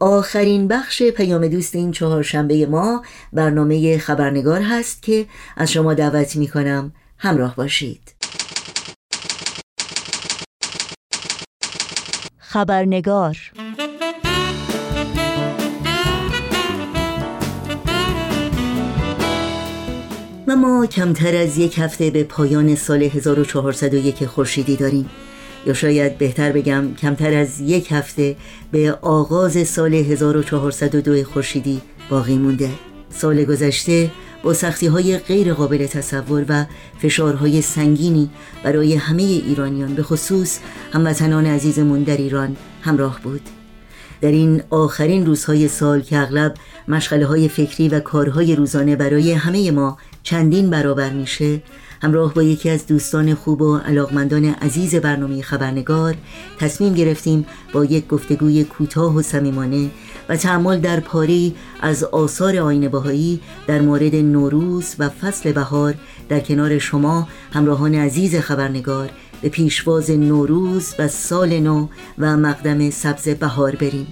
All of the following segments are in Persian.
آخرین بخش پیام دوست این چهارشنبه ما برنامه خبرنگار هست که از شما دعوت می کنم همراه باشید. خبرنگار و ما کمتر از یک هفته به پایان سال 1401 خورشیدی داریم. یا شاید بهتر بگم کمتر از یک هفته به آغاز سال 1402 خورشیدی باقی مونده. سال گذشته با سختی های غیر قابل تصور و فشارهای سنگینی برای همه ایرانیان به خصوص هموطنان عزیزمون در ایران همراه بود. در این آخرین روزهای سال که اغلب مشغله های فکری و کارهای روزانه برای همه ما چندین برابر میشه همراه با یکی از دوستان خوب و علاقمندان عزیز برنامه خبرنگار تصمیم گرفتیم با یک گفتگوی کوتاه و صمیمانه و تعمل در پاری از آثار آین بهایی در مورد نوروز و فصل بهار در کنار شما همراهان عزیز خبرنگار به پیشواز نوروز و سال نو و مقدم سبز بهار بریم.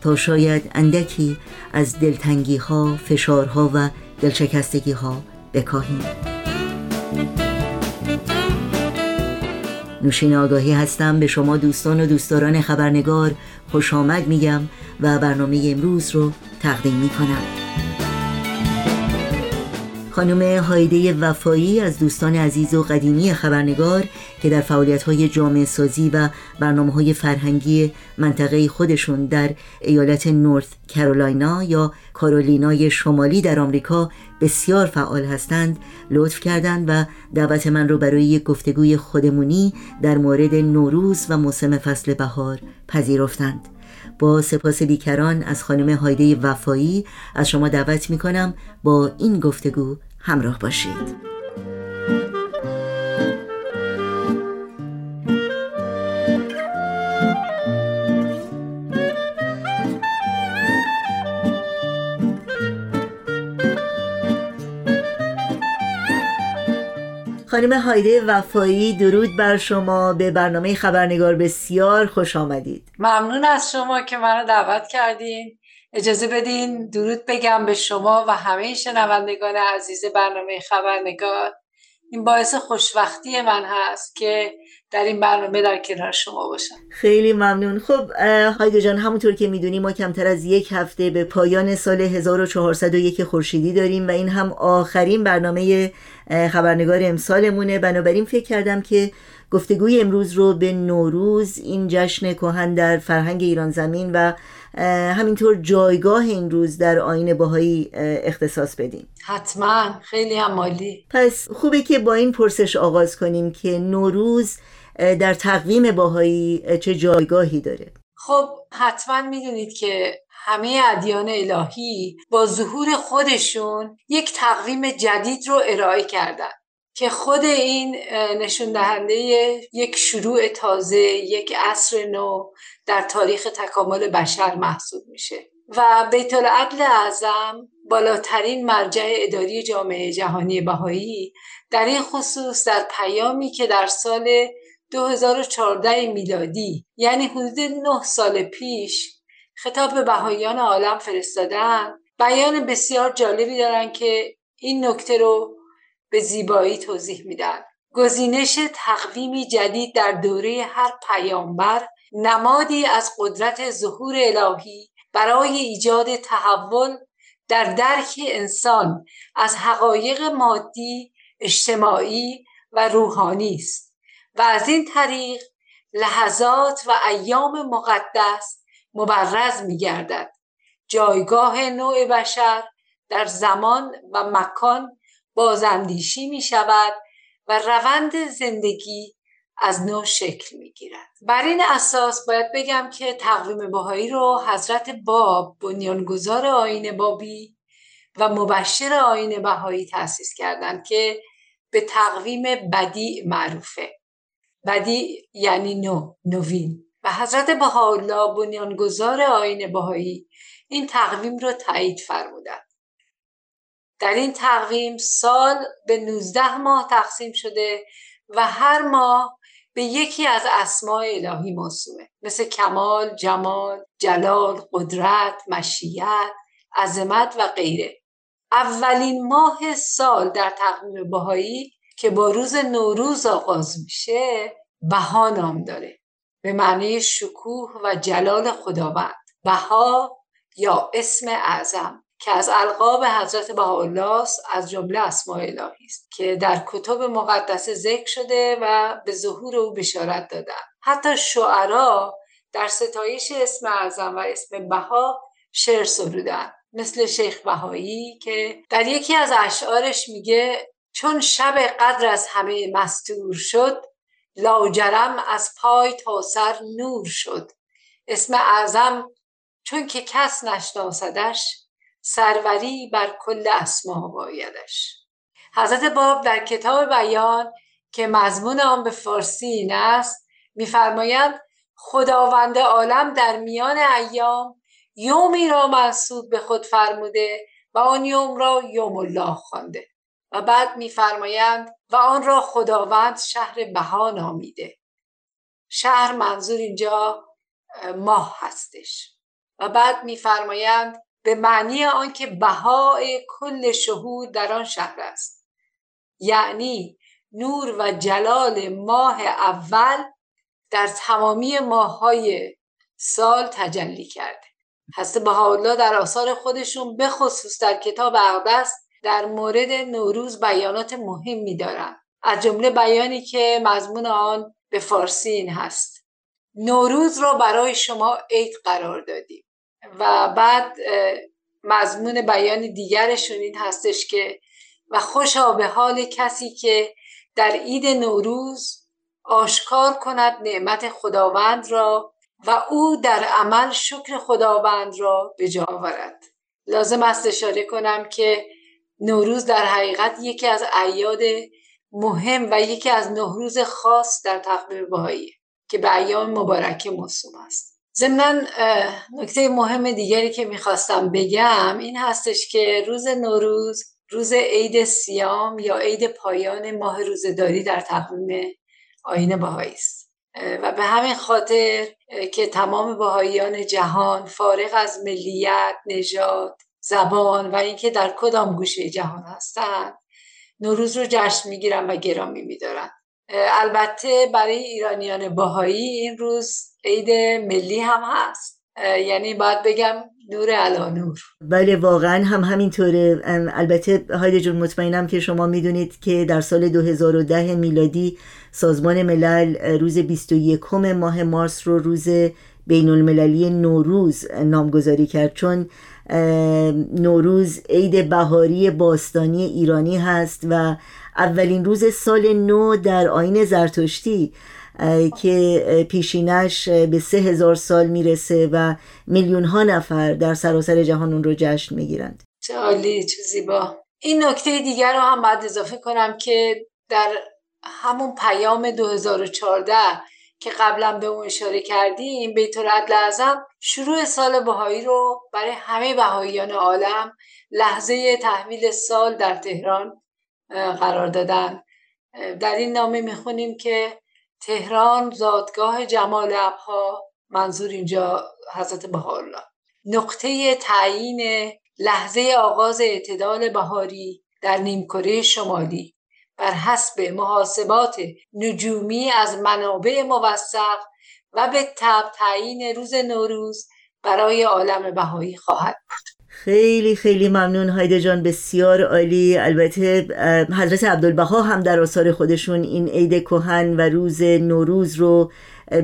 تا شاید اندکی از دلتنگی ها، فشارها و دلشکستگی ها بکاهیم. نوشین آگاهی هستم. به شما دوستان و دوستداران خبرنگار خوش آمد میگم و برنامه امروز رو تقدیم می‌کنم. خانم هایده وفایی از دوستان عزیز و قدیمی خبرنگار که در فعالیت های جامعه سازی و برنامه های فرهنگی منطقه خودشون در ایالت نورث کرولاینا یا کارولینای شمالی در آمریکا بسیار فعال هستند لطف کردند و دعوت من رو برای یک گفتگوی خودمونی در مورد نوروز و موسم فصل بهار پذیرفتند. با سپاس بیکران از خانم هایده وفایی از شما دعوت می کنم با این گفتگو همراه باشید. خانم هایده وفایی درود بر شما. به برنامه خبرنگار بسیار خوش آمدید. ممنون از شما که منو دعوت کردین. اجازه بدین درود بگم به شما و همه شنوندگان عزیز برنامه خبرنگار. این باعث خوشوقتی من هست که در این برنامه در کنار شما باشم. خیلی ممنون. خب هایده جان همونطور که می‌دونی ما کمتر از یک هفته به پایان سال 1401 خورشیدی داریم و این هم آخرین برنامه خبرنگار امسالمونه. بنابراین فکر کردم که گفتگوی امروز رو به نوروز این جشن کهن در فرهنگ ایران زمین و همینطور جایگاه این روز در آین باهایی اختصاص بدیم. حتما. خیلی هم مالی پس خوبه که با این پرسش آغاز کنیم که نوروز در تقویم باهایی چه جایگاهی داره. خب حتما می‌دونید که همه ادیان الهی با ظهور خودشون یک تقویم جدید رو ارائه کردن که خود این نشون دهنده یک شروع تازه یک عصر نو در تاریخ تکامل بشر محسوب میشه. و بیت العدل اعظم بالاترین مرجع اداری جامعه جهانی بهایی در این خصوص در پیامی که در سال 2014 میلادی یعنی حدود 9 سال پیش خطاب به بهاییان عالم فرستادن. بیان بسیار جالبی دارن که این نکته رو به زیبایی توضیح میدن. گزینش تقویمی جدید در دوره هر پیامبر نمادی از قدرت ظهور الهی برای ایجاد تحول در درک انسان از حقایق مادی اجتماعی و روحانی است. و از این طریق لحظات و ایام مقدس مبرز می گردد جایگاه نوع بشر در زمان و مکان بازاندیشی می شود و روند زندگی از نو شکل می گیرد بر این اساس باید بگم که تقویم باهایی رو حضرت باب بنیانگذار آین بابی و مبشر آین بهایی تأسیس کردند که به تقویم بدی معروفه. بدی یعنی نو نوین. و حضرت بهاءالله بنیانگذار آین بهایی این تقویم رو تایید فرمودند. در این تقویم سال به 19 ماه تقسیم شده و هر ماه به یکی از اسماع الهی موسومه. مثل کمال، جمال، جلال، قدرت، مشیت، عظمت و غیره. اولین ماه سال در تقویم بهایی که با روز نوروز آغاز میشه بها نام داره. به معنی شکوه و جلال خداوند. بها یا اسم اعظم که از القاب حضرت بهاءالله از جمله اسماء الهی است که در کتب مقدسه ذکر شده و به ظهور او بشارت دادن حتی شعرا در ستایش اسم اعظم و اسم بها شعر سرودن مثل شیخ بهایی که در یکی از اشعارش میگه چون شب قدر از همه مستور شد لاجرم از پای تا سر نور شد. اسم اعظم چون که کس نشناسدش سروری بر کل اسما بایدش. حضرت باب در کتاب بیان که مضمون آن به فارسی این است میفرمایند خداوند عالم در میان ایام یومی را منصوب به خود فرموده و آن یوم را یوم الله خوانده. و بعد میفرمایند و آن را خداوند شهر بها نامیده. شهر منظور اینجا ماه هستش. و بعد میفرمایند به معنی آنکه بهای کل شهور در آن شهر است. یعنی نور و جلال ماه اول در تمامی ماههای سال تجلی کرده. هسته بهاءالله در آثار خودشون به خصوص در کتاب اقدس در مورد نوروز بیانات مهمی دارن از جمله بیانی که مضمون آن به فارسی این هست. نوروز را برای شما عید قرار دادیم و بعد مضمون بیان دیگرشون این هستش که و خوشا به حال کسی که در عید نوروز آشکار کند نعمت خداوند را و او در عمل شکر خداوند را به جا آورد. لازم است اشاره کنم که نوروز در حقیقت یکی از ایاد مهم و یکی از نوروز خاص در تقویم بهایی که به ایام مبارکه موسوم است. ضمنا نکته مهم دیگری که می‌خواستم بگم این هستش که روز نوروز روز عید سیام یا عید پایان ماه روزداری در تقویم آین بهایی است. و به همین خاطر که تمام بهاییان جهان فارغ از ملیت، نژاد، زبان و اینکه در کدام گوشه جهان هستند نوروز رو جشن می‌گیرن و گرامی میدارن. البته برای ایرانیان باهایی این روز عید ملی هم هست. یعنی باید بگم نور علا نور بله واقعا هم همینطوره. البته هایده جون مطمئنم که شما می‌دونید که در سال 2010 میلادی سازمان ملل روز 21 ماه مارس رو روز بین المللی نوروز نامگذاری کرد. چون نوروز عید بهاری باستانی ایرانی هست و اولین روز سال نو در آین زرتشتی که پیشینش به سه هزار سال می‌رسه و میلیون ها نفر در سراسر جهان اون رو جشن می‌گیرند. چه عالی چه زیبا. این نکته دیگر رو هم باید اضافه کنم که در همون پیام 2014 که قبلا به اون اشاره کردیم بیت العدل اعظم شروع سال بهایی رو برای همه بهاییان عالم لحظه تحویل سال در تهران قرار دادن. در این نامه می‌خونیم که تهران زادگاه جمال ابها منظور اینجا حضرت بهاءالله. نقطه تعیین لحظه آغاز اعتدال بهاری در نیمکره شمالی. بر حسب محاسبات نجومی از منابع موثق و به تب تعیین روز نوروز برای عالم بهایی خواهد بود. خیلی خیلی ممنون هایده جان بسیار عالی. البته حضرت عبدالبها هم در آثار خودشون این عید کهن و روز نوروز رو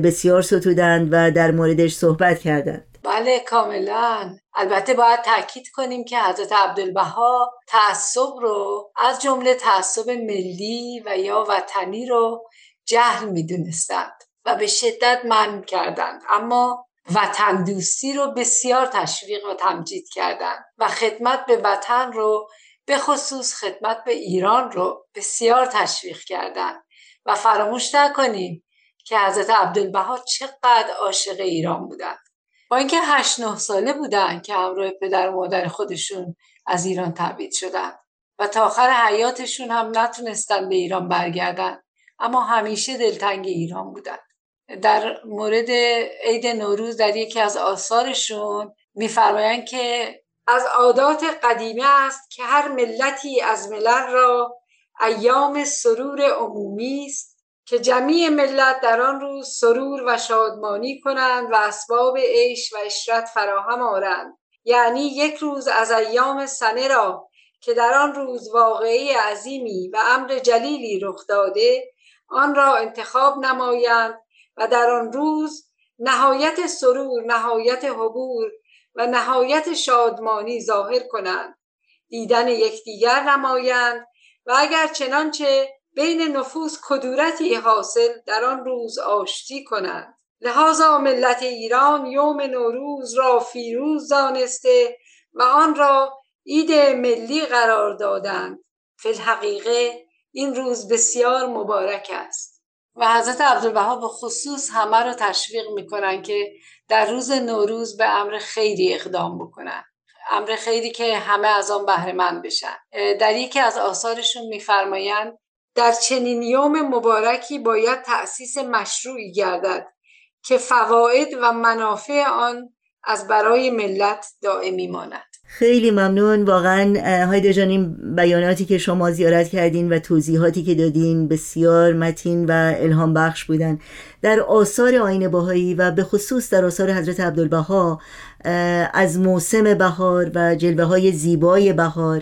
بسیار ستودند و در موردش صحبت کردند. بله کاملا. البته باید تاکید کنیم که حضرت عبدالبها تعصب رو از جمله تعصب ملی و یا وطنی رو جهل می‌دونستند و به شدت من کردند. اما وطن دوستی رو بسیار تشویق و تمجید کردند و خدمت به وطن رو به خصوص خدمت به ایران رو بسیار تشویق کردند. و فراموش نکنیم که حضرت عبدالبها چقدر عاشق ایران بودند. با اینکه هشت نه ساله بودن که همراه پدر و مادر خودشون از ایران تبعید شدن و تا آخر حیاتشون هم نتونستن به ایران برگردن اما همیشه دلتنگ ایران بودند در مورد عید نوروز در یکی از آثارشون میفرمایند که از عادات قدیمه است که هر ملتی از ملل را ایام سرور عمومی است که جمعی ملت در آن روز سرور و شادمانی کنند و اسباب عیش و اشرت فراهم آرند. یعنی یک روز از ایام سنه را که در آن روز واقعی عظیمی و امر جلیلی رخ داده آن را انتخاب نمایند و در آن روز نهایت سرور نهایت حبور و نهایت شادمانی ظاهر کنند. دیدن یکدیگر نمایند و اگر چنانچه بین نفوس کدورتی حاصل در آن روز آشتی کنند لحاظا ملت ایران یوم نوروز را فیروز دانسته و آن را عید ملی قرار دادند. الحقیقه این روز بسیار مبارک است. و حضرت عبدالبها به خصوص همه رو تشویق می‌کنن که در روز نوروز به امر خیری اقدام بکنن امر خیری که همه از آن بهره مند بشن در یکی از آثارشون میفرمایند در چنین یوم مبارکی باید تأسیس مشروعی گردد که فواید و منافع آن از برای ملت دائمی ماند. خیلی ممنون. واقعا هایده جان این بیاناتی که شما زیارت کردین و توضیحاتی که دادین بسیار متین و الهام بخش بودن. در آثار آین باهایی و به خصوص در آثار حضرت عبدالبها از موسم بهار و جلوه های زیبای بهار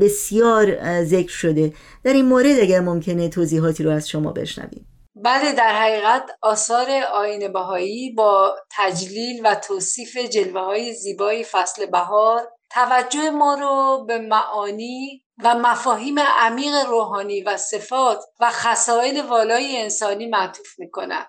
بسیار ذکر شده. در این مورد اگر ممکنه توضیحاتی رو از شما بشنویم. بله در حقیقت آثار آین بهایی با تجلیل و توصیف جلوه های زیبای فصل بهار توجه ما رو به معانی و مفاهیم عمیق روحانی و صفات و خصایل والای انسانی معطوف می‌کنن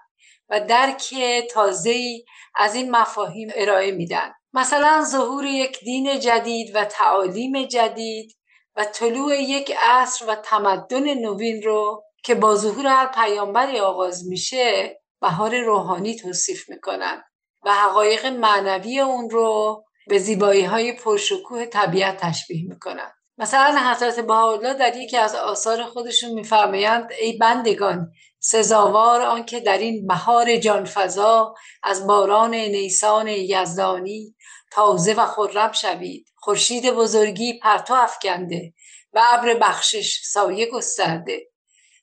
و درک تازه از این مفاهیم ارائه میدن. مثلا ظهور یک دین جدید و تعالیم جدید و طلوع یک عصر و تمدن نوین رو که با ظهور هر پیامبری آغاز میشه بهار روحانی توصیف می‌کنن و حقایق معنوی اون رو به زیبایی های پرشکوه طبیعت تشبیه می‌کنن. مثلا حضرت بهاءالله در یکی از آثار خودشون میفرمایند ای بندگان سزاوار آنکه در این بهار جانفضا از باران نیسان یزدانی تازه و خرم شوید. خورشید بزرگی پرتو افکنده و ابر بخشش سایه گسترده.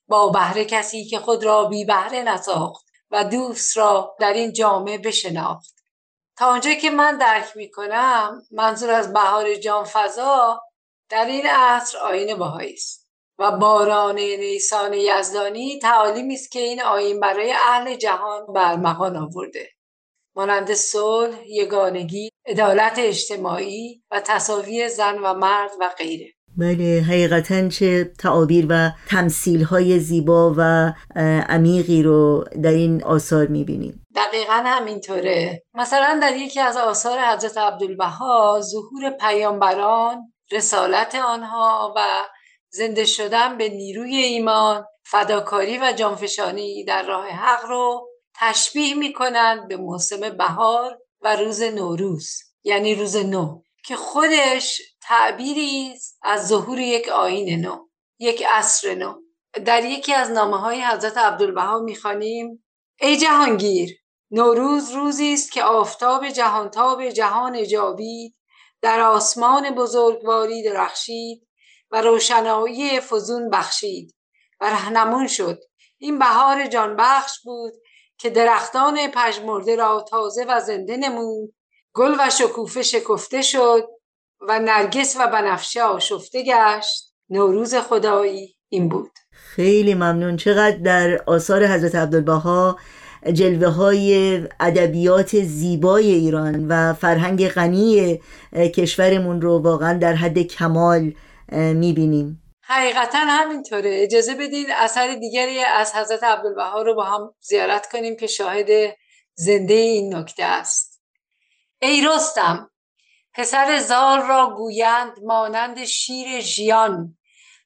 با بهره کسی که خود را بی بهره نساخت و دوست را در این جامعه بشناخت. تا آنجا که من درک می کنم منظور از بهار جان فضا در این عصر آین بهایی است و باران نیسان یزدانی تعالیمی است که این آین برای اهل جهان برمغان آورده. مانند صلح یگانگی عدالت اجتماعی و تصاوی زن و مرد و غیره. بله حقیقتا چه تعابیر و تمثیل های زیبا و عمیقی رو در این آثار می‌بینیم. دقیقا همینطوره. مثلا در یکی از آثار حضرت عبدالبها ظهور پیامبران رسالت آنها و زنده شدن به نیروی ایمان فداکاری و جانفشانی در راه حق رو تشبیه می‌کنند به موسم بهار و روز نوروز یعنی روز نو که خودش تعبیری از ظهور یک آین نو یک عصر نو. در یکی از نامه های حضرت عبدالبها می‌خوانیم ای جهانگیر نوروز روزی است که آفتاب جهانتاب جهان جاوید در آسمان بزرگواری درخشید و روشنایی فزون بخشید و رهنمون شد. این بهار جانبخش بود که درختان پژمرده را تازه و زنده نمود. گل و شکوفه شکفته شد و نرگس و بنفشه آشفته گشت. نوروز خدایی این بود. خیلی ممنون. چقدر در آثار حضرت عبدالبها جلوه های ادبیات زیبای ایران و فرهنگ غنی کشورمون رو واقعا در حد کمال می‌بینیم. حقیقتا همینطوره. اجازه بدید اثر دیگری از حضرت عبدالبها رو با هم زیارت کنیم که شاهد زنده این نکته است. ای رستم پسر زال را گویند مانند شیر ژیان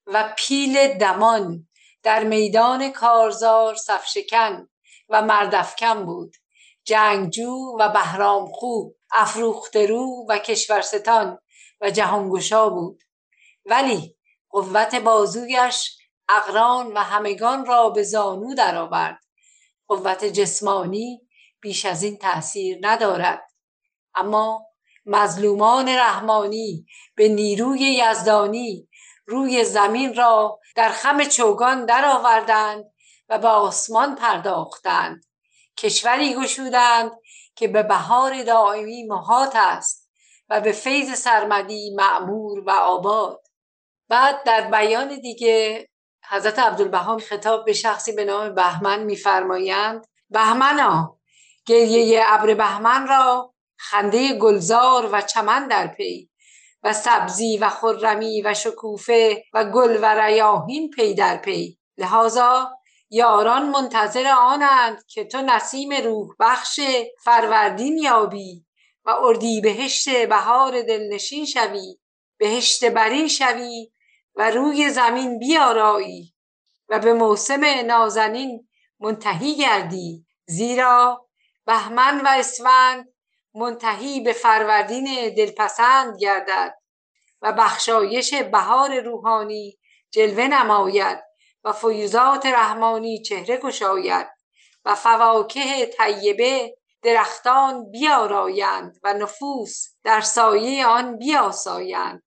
و پیل دمان در میدان کارزار صفشکن. و مردفکن بود. جنگجو و بهرام خوب افروخترو و کشورستان و جهانگشا بود. ولی قوت بازویش اقران و همگان را به زانو درآورد. قوت جسمانی بیش از این تأثیر ندارد. اما مظلومان رحمانی به نیروی یزدانی روی زمین را در خم چوگان درآوردند و به آسمان پرداختند. کشوری گشودند که به بهار دائمی محاط است و به فیض سرمدی معمور و آباد. بعد در بیان دیگه حضرت عبدالبهاء خطاب به شخصی به نام بهمن میفرمایند بهمنا گریه ابر بهمن را خنده گلزار و چمن در پی و سبزی و خرمی و شکوفه و گل و ریاحین پی در پی. لهذا یاران منتظر آنند که تو نسیم روح بخش فروردین یابی و اردی بهشت بهار دلنشین شوی بهشت برین شوی و روی زمین بیارایی و به موسم نازنین منتهی گردی. زیرا بهمن و اسفند منتهی به فروردین دلپسند گردد و بخشایش بهار روحانی جلوه نماید. و فیوزات رحمانی چهره گشاید و فواکه طیبه درختان بیارایند و نفوس در سایه آن بیاسایند.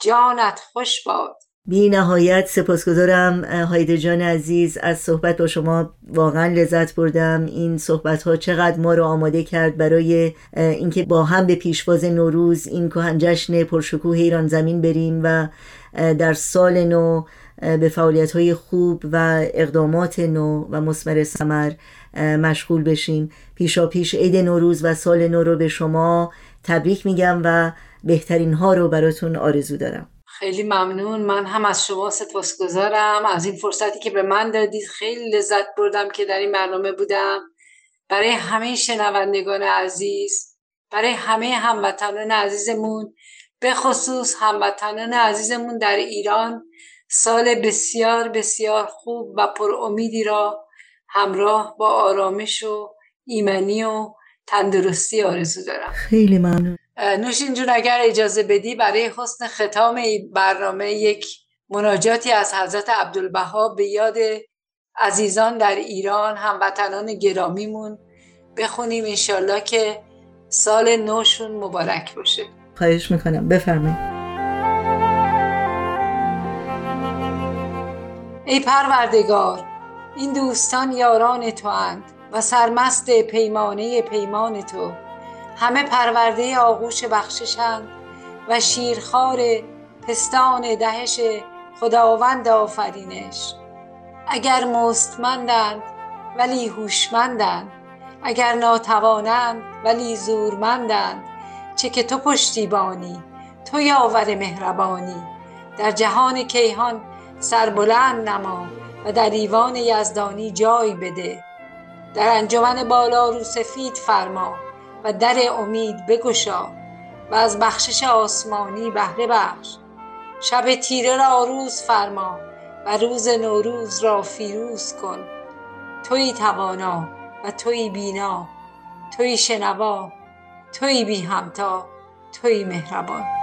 جانت خوش باد. بی نهایت سپاسگزارم هایده جان عزیز از صحبت با شما واقعا لذت بردم. این صحبت ها چقدر ما رو آماده کرد برای اینکه با هم به پیشواز نوروز این کهن جشن پرشکوه ایران زمین بریم و در سال نو به فعالیت های خوب و اقدامات نو و مسمر سمر مشغول بشیم. پیشا پیش عید نوروز و سال نو رو به شما تبریک میگم و بهترین ها رو براتون آرزو دارم. خیلی ممنون. من هم از شما سپاسگزارم از این فرصتی که به من دادید خیلی لذت بردم که در این برنامه بودم. برای همه شنوندگان عزیز برای همه هموطنان عزیزمون به خصوص هموطنان عزیزمون در ایران سال بسیار بسیار خوب و پر امیدی را همراه با آرامش و ایمنی و تندرستی آرزو دارم. خیلی ممنون. نوشین جون اگر اجازه بدی برای حسن ختام این برنامه یک مناجاتی از حضرت عبدالبها به یاد عزیزان در ایران هموطنان گرامیمون بخونیم انشالله که سال نوشون مبارک باشه. خواهش می‌کنم. بفرمایید. ای پروردگار این دوستان یاران تو اند و سرمست پیمانه پیمان تو. همه پرورده آغوش بخششند و شیرخوار پستان دهش خداوند آفرینش. اگر مستمندند ولی هوشمندند اگر ناتوانند ولی زورمندند. چه که تو پشتیبانی تو یاور مهربانی. در جهان کیهان سربلند نما و در ایوان یزدانی جای بده. در انجمن بالا رو سفید فرما و در امید بگشا و از بخشش آسمانی بهره بخش. شب تیره را روز فرما و روز نوروز را فیروز کن. توی توانا و توی بینا توی شنوا توی بی همتا توی مهربان.